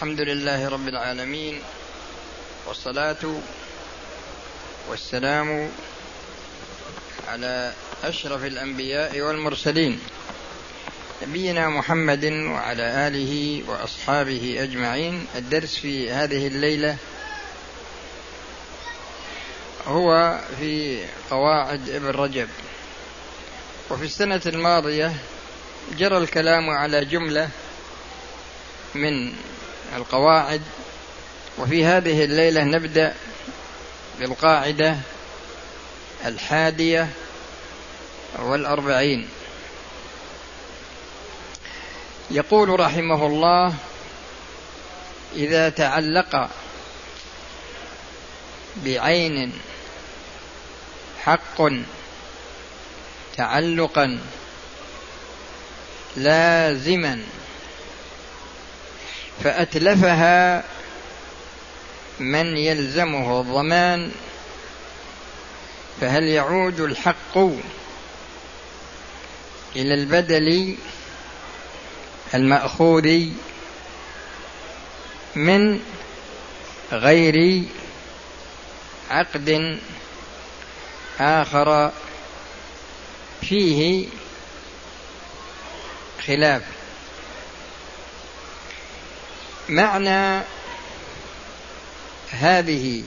الحمد لله رب العالمين والصلاة والسلام على أشرف الأنبياء والمرسلين. نبينا محمد وعلى آله وأصحابه أجمعين. الدرس في هذه الليلة هو في قواعد ابن رجب. وفي السنة الماضية جرى الكلام على جملة من القواعد وفي هذه الليلة نبدأ بالقاعدة الحادية والأربعين. يقول رحمه الله إذا تعلق بعين حق تعلقا لازما فأتلفها من يلزمه الضمان فهل يعود الحق إلى البدل المأخوذ من غير عقد آخر فيه خلاف؟ معنى هذه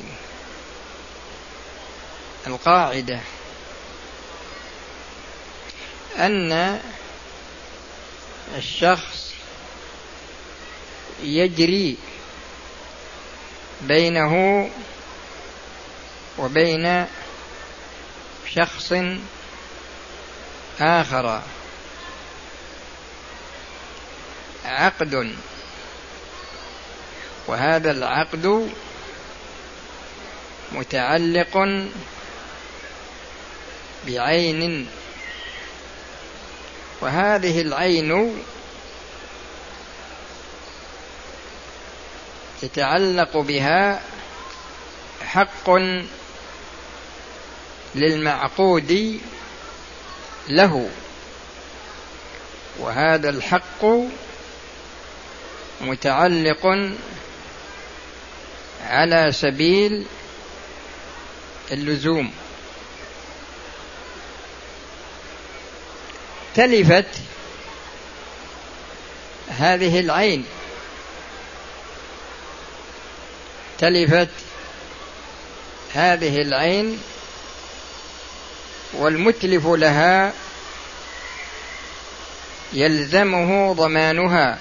القاعدة أن الشخص يجري بينه وبين شخص آخر عقد وهذا العقد متعلق بعين. وهذه العين يتعلق بها حق للمعقود له وهذا الحق متعلق على سبيل اللزوم. تلفت هذه العين. تلفت هذه العين والمتلف لها يلزمه ضمانها.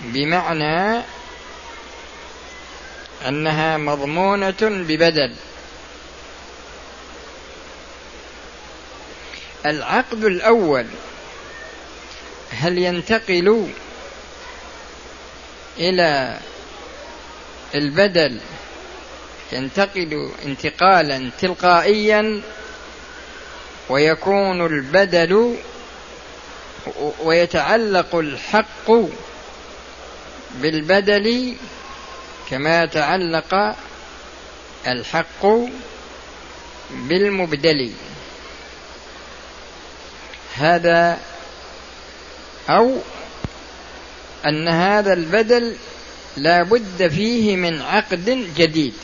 بمعنى أنها مضمونة ببدل. العقد الأول هل ينتقل إلى البدل ينتقل انتقالا تلقائيا ويكون البدل ويتعلق الحق بالبدل كما تعلق الحق بالمبدل. هذا أو أن هذا البدل لا بد فيه من عقد جديد.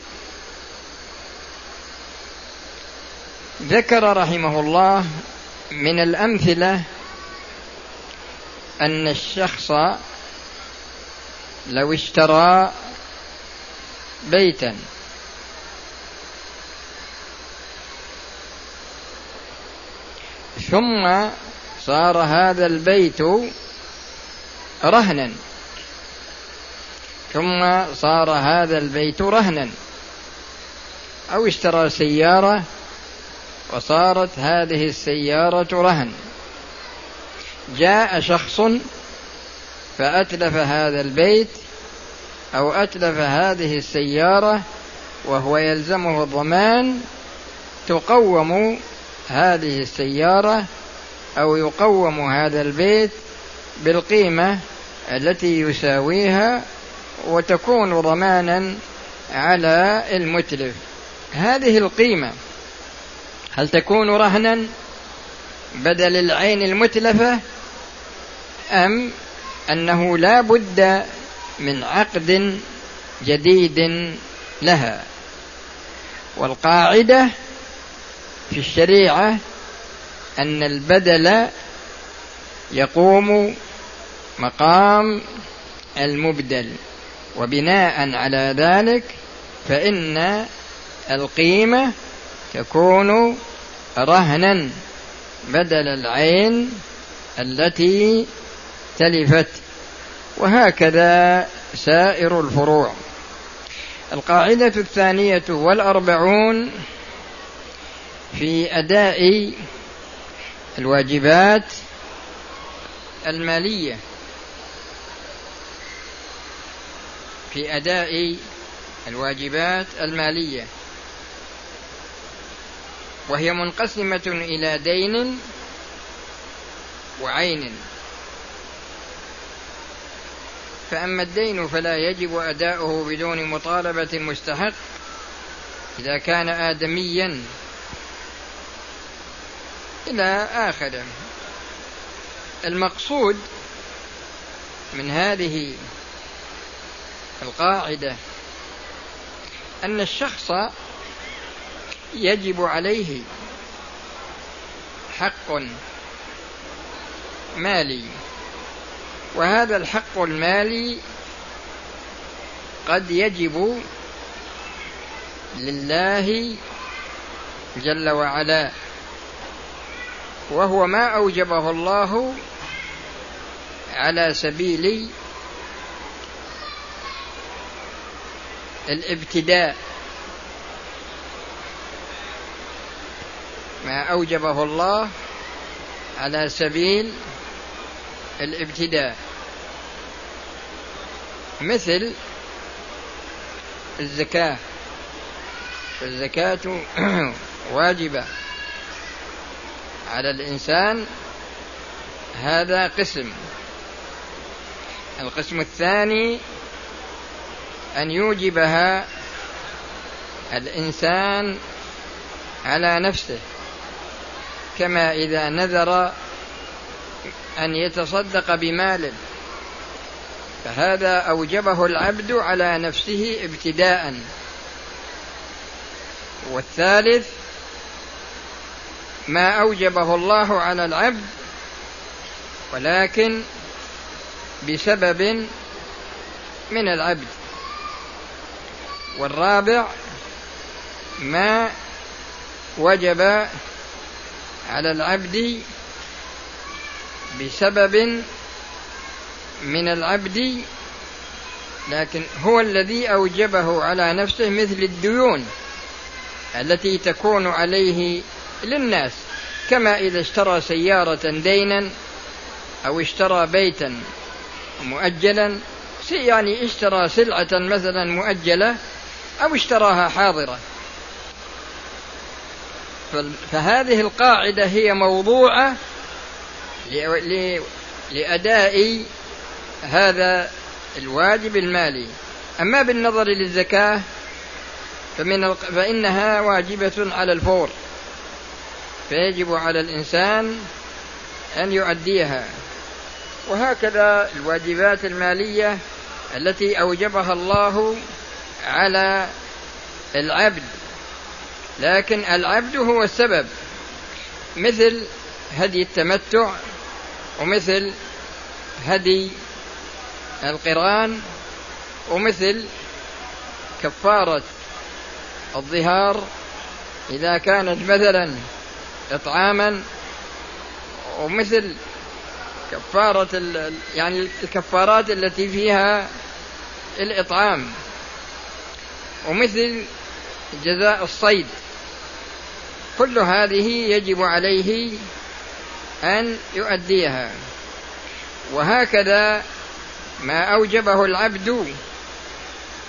ذكر رحمه الله من الأمثلة أن الشخص لو اشترى بيتا. ثم صار هذا البيت رهنا. ثم صار هذا البيت رهنا. أو اشترى سيارة وصارت هذه السيارة رهن. جاء شخص فأتلف هذا البيت أو أتلف هذه السيارة وهو يلزمه الضمان تقوم هذه السيارة أو يقوم هذا البيت بالقيمة التي يساويها وتكون ضمانا على المتلف. هذه القيمة هل تكون رهنا بدل العين المتلفة أم أنه لا بد من عقد جديد لها والقاعدة في الشريعة أن البدل يقوم مقام المبدل وبناء على ذلك فإن القيمة تكون رهنا بدل العين التي تلفت. وهكذا سائر الفروع. القاعدة الثانية والأربعون في أداء الواجبات المالية في أداء الواجبات المالية. وهي منقسمة إلى دين وعين. فأما الدين فلا يجب أداؤه بدون مطالبة مستحق. إذا كان آدميا إلى آخره. المقصود من هذه القاعدة أن الشخص يجب عليه حق مالي. وهذا الحق المالي قد يجب لله جل وعلا وهو ما أوجبه الله على سبيل الابتداء. ما أوجبه الله على سبيل الابتداء. مثل الزكاة. الزكاة واجبة. على الإنسان هذا قسم. القسم الثاني أن يوجبها الإنسان على نفسه. كما إذا نذر أن يتصدق بمال. فهذا أوجبه العبد على نفسه ابتداء. والثالث ما أوجبه الله على العبد ولكن بسبب من العبد. والرابع ما وجب على العبد بسبب من العبد لكن هو الذي أوجبه على نفسه مثل الديون التي تكون عليه للناس. كما إذا اشترى سيارة دينا أو اشترى بيتا مؤجلا يعني اشترى سلعة مثلا مؤجلة أو اشتراها حاضرة. فهذه القاعدة هي موضوعة لأداء هذا الواجب المالي. أما بالنظر للزكاة فمن فإنها واجبة على الفور. فيجب على الإنسان أن يؤديها. وهكذا الواجبات المالية التي أوجبها الله على العبد. لكن العبد هو السبب. مثل هدي التمتع ومثل هدي القرآن ومثل كفارة الظهار إذا كانت مثلا إطعاما ومثل كفارة يعني الكفارات التي فيها الإطعام ومثل جزاء الصيد. كل هذه يجب عليه أن يؤديها. وهكذا ما أوجبه العبد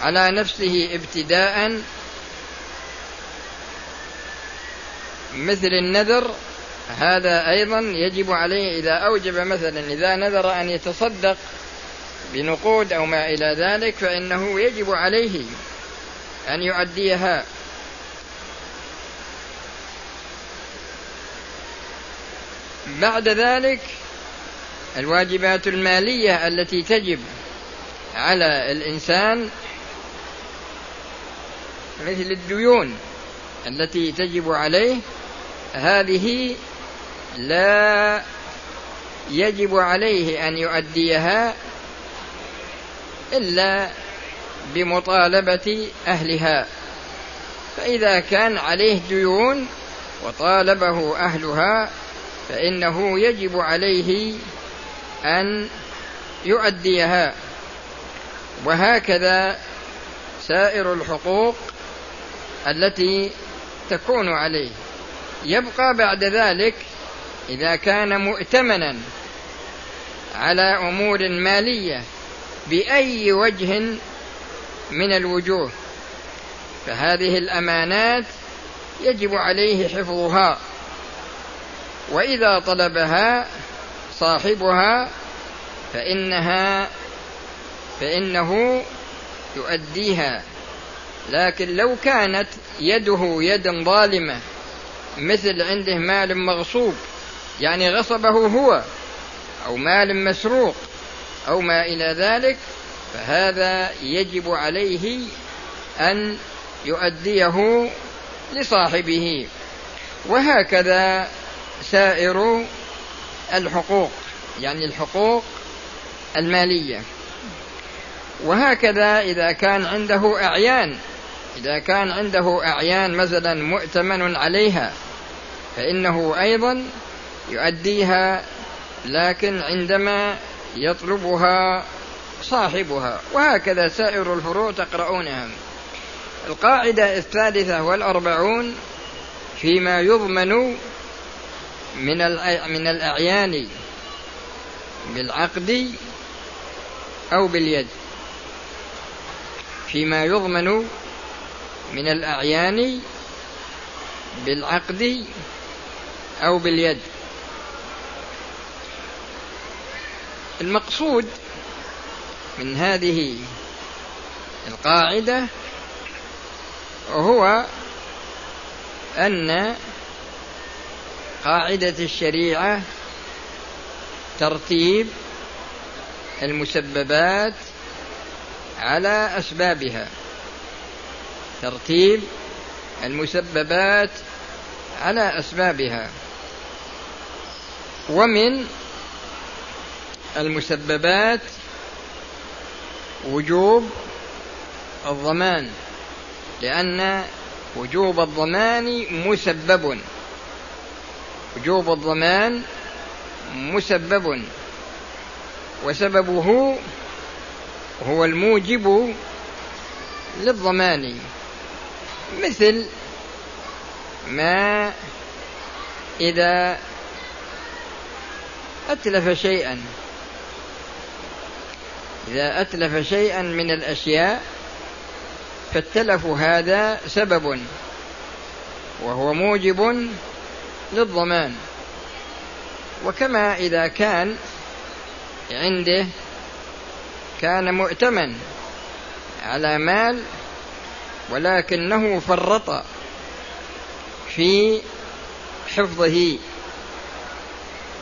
على نفسه ابتداء مثل النذر هذا أيضا يجب عليه إذا أوجب مثلا إذا نذر أن يتصدق بنقود أو ما إلى ذلك فإنه يجب عليه أن يؤديها. بعد ذلك الواجبات المالية التي تجب على الإنسان مثل الديون التي تجب عليه هذه لا يجب عليه أن يؤديها إلا بمطالبة أهلها. فإذا كان عليه ديون وطالبه أهلها فإنه يجب عليه أن يؤديها. وهكذا سائر الحقوق التي تكون عليه. يبقى بعد ذلك إذا كان مؤتمنا على أمور مالية بأي وجه من الوجوه فهذه الأمانات يجب عليه حفظها. وإذا طلبها صاحبها فإنها فإنه يؤديها. لكن لو كانت يده يد ظالمة مثل عنده مال مغصوب يعني غصبه هو أو مال مسروق أو ما إلى ذلك فهذا يجب عليه أن يؤديه لصاحبه. وهكذا سائر الحقوق يعني الحقوق المالية. وهكذا إذا كان عنده أعيان إذا كان عنده أعيان مثلا مؤتمن عليها فإنه أيضا يؤديها لكن عندما يطلبها صاحبها. وهكذا سائر الفروع تقرؤونها. القاعدة الثالثة والأربعون فيما يضمن من من الأعيان بالعقد أو باليد. فيما يضمن من الأعيان بالعقد أو باليد. المقصود من هذه القاعدة هو أن قاعدة الشريعة ترتيب المسببات على أسبابها. ترتيب المسببات على أسبابها. ومن المسببات وجوب الضمان لأن وجوب الضمان مسبب. وجوب الضمان مسبب وسببه هو الموجب للضمان. مثل ما إذا أتلف شيئا. إذا أتلف شيئا من الأشياء فالتلف هذا سبب وهو موجب للضمان. وكما إذا كان عنده كان مؤتمن على مال ولكنه فرط في حفظه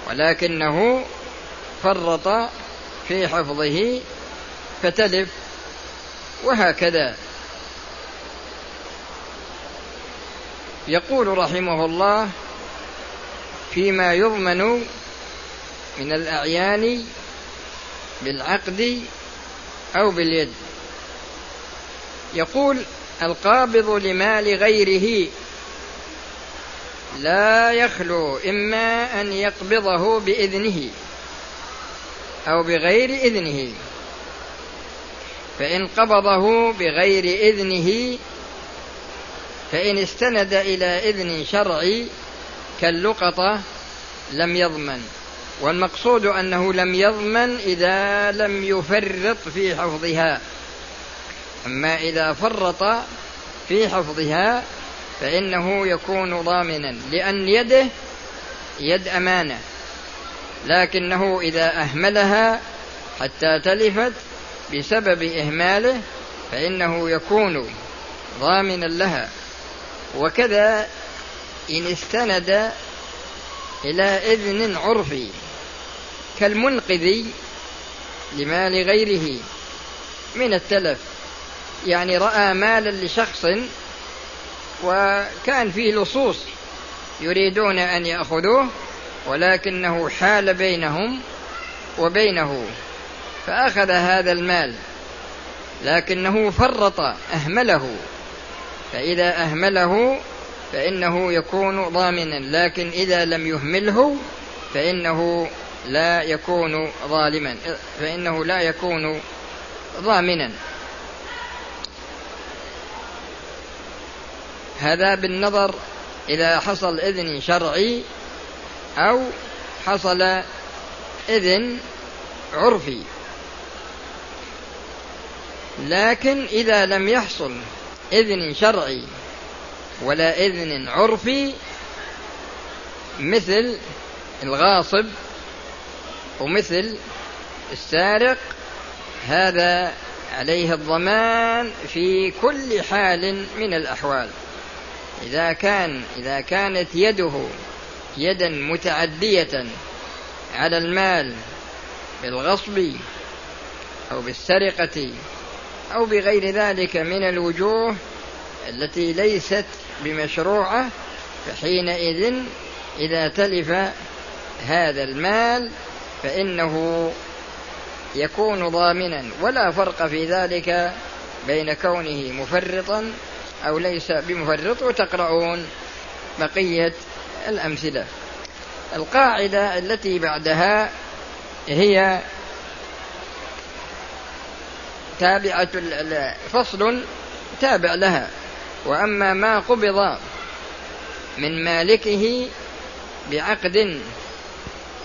ولكنه فرط في حفظه فتلف وهكذا. يقول رحمه الله فيما يضمن من الأعيان بالعقد أو باليد. يقول القابض لمال غيره لا يخلو إما أن يقبضه بإذنه أو بغير إذنه فإن قبضه بغير إذنه فإن استند إلى إذن شرعي كاللقطة لم يضمن. والمقصود أنه لم يضمن إذا لم يفرط في حفظها. أما إذا فرط في حفظها فإنه يكون ضامنا لأن يده يد أمانة. لكنه إذا أهملها حتى تلفت بسبب إهماله فإنه يكون ضامنا لها. وكذا إن استند إلى إذن عرفي كالمنقذ لمال غيره من التلف. يعني رأى مالا لشخص وكان فيه لصوص يريدون أن يأخذوه ولكنه حال بينهم وبينه فأخذ هذا المال لكنه فرط أهمله. فإذا أهمله فإنه يكون ضامنا لكن إذا لم يهمله فإنه لا يكون ظالما فإنه لا يكون ضامنا. هذا بالنظر إذا حصل إذن شرعي أو حصل إذن عرفي. لكن إذا لم يحصل إذن شرعي ولا إذن عرفي مثل الغاصب ومثل السارق. هذا عليه الضمان في كل حال من الأحوال. إذا كان إذا كانت يده يدا متعدية على المال بالغصب أو بالسرقة أو بغير ذلك من الوجوه التي ليست بمشروعة فحينئذ إذا تلف هذا المال فإنه يكون ضامنا. ولا فرق في ذلك بين كونه مفرطا أو ليس بمفرط وتقرؤون بقية الأمثلة. القاعدة التي بعدها هي تابعة فصل تابع لها. وأما ما قبض من مالكه بعقد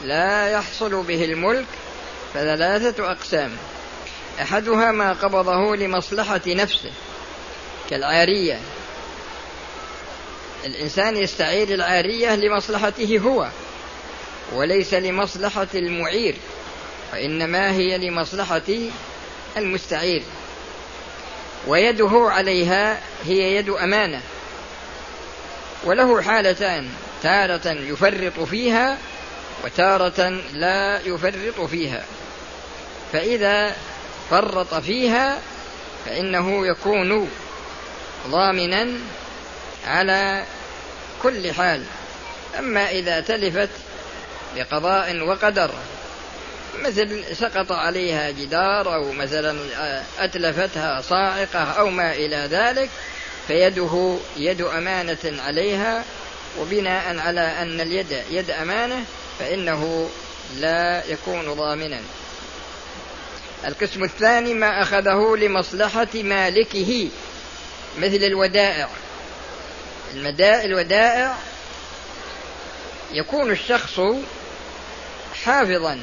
لا يحصل به الملك فثلاثة أقسام. أحدها ما قبضه لمصلحة نفسه كالعارية. الإنسان يستعير العارية لمصلحته هو وليس لمصلحة المعير وإنما هي لمصلحة المستعير. ويده عليها هي يد أمانة. وله حالتان تارة يفرط فيها وتارة لا يفرط فيها. فإذا فرط فيها فإنه يكون ضامنا على كل حال. أما إذا تلفت بقضاء وقدر مثل سقط عليها جدار أو مثلا أتلفتها صاعقة أو ما إلى ذلك فيده يد أمانة عليها وبناء على أن اليد يد أمانة فإنه لا يكون ضامنا. القسم الثاني ما أخذه لمصلحة مالكه مثل الودائع. الودائع يكون الشخص حافظا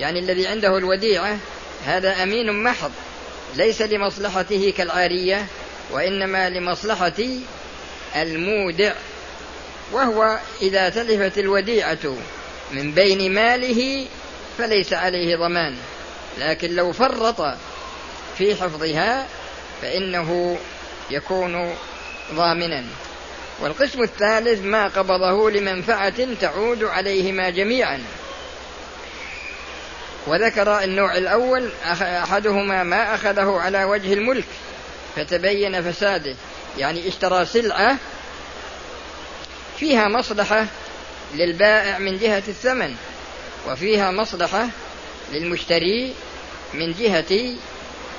يعني الذي عنده الوديعة هذا أمين محض ليس لمصلحته كالعارية وإنما لمصلحة المودع. وهو إذا تلفت الوديعة من بين ماله فليس عليه ضمان. لكن لو فرط في حفظها فإنه يكون ضامنا. والقسم الثالث ما قبضه لمنفعة تعود عليهما جميعا. وذكر النوع الأول أحدهما ما أخذه على وجه الملك فتبين فساده يعني اشترى سلعة فيها مصلحة للبائع من جهة الثمن وفيها مصلحة للمشتري من جهة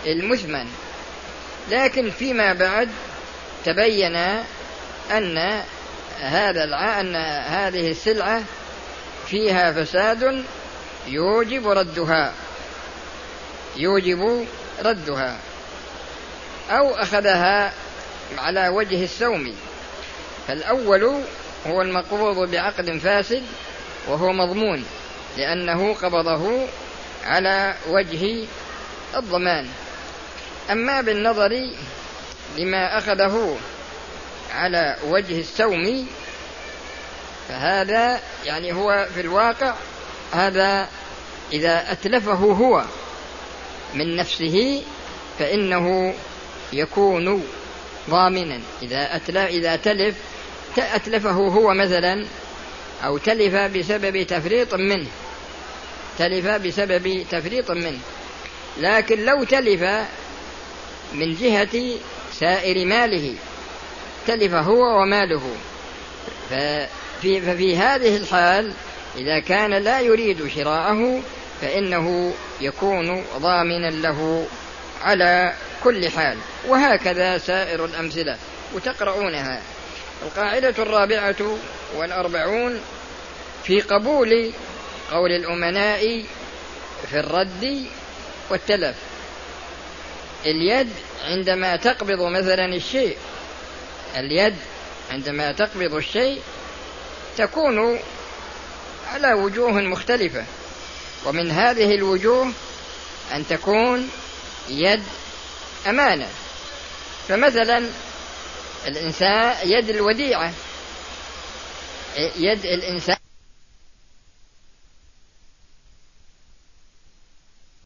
المثمن. لكن فيما بعد تبين أن هذا أن هذه السلعة فيها فساد يوجب ردها. يوجب ردها. أو أخذها على وجه السوم فالأول هو المقبوض بعقد فاسد وهو مضمون لأنه قبضه على وجه الضمان. أما بالنظر لما أخذه على وجه السوم فهذا يعني هو في الواقع هذا إذا أتلفه هو من نفسه فإنه يكون ضامنا. إذا أتلف إذا تلف أتلفه هو مثلا أو تلف بسبب تفريط منه. تلف بسبب تفريط منه. لكن لو تلف من جهة سائر ماله تلف هو وماله. ففي, ففي هذه الحال إذا كان لا يريد شراءه فإنه يكون ضامنا له على كل حال. وهكذا سائر الأمثلة وتقرؤونها. القاعدة الرابعة والأربعون في قبول قول الأمناء في الرد والتلف. اليد عندما تقبض مثلا الشيء اليد عندما تقبض الشيء تكون على وجوه مختلفة. ومن هذه الوجوه أن تكون يد أمانة. فمثلا الإنسان يد الوديعة. يد الإنسان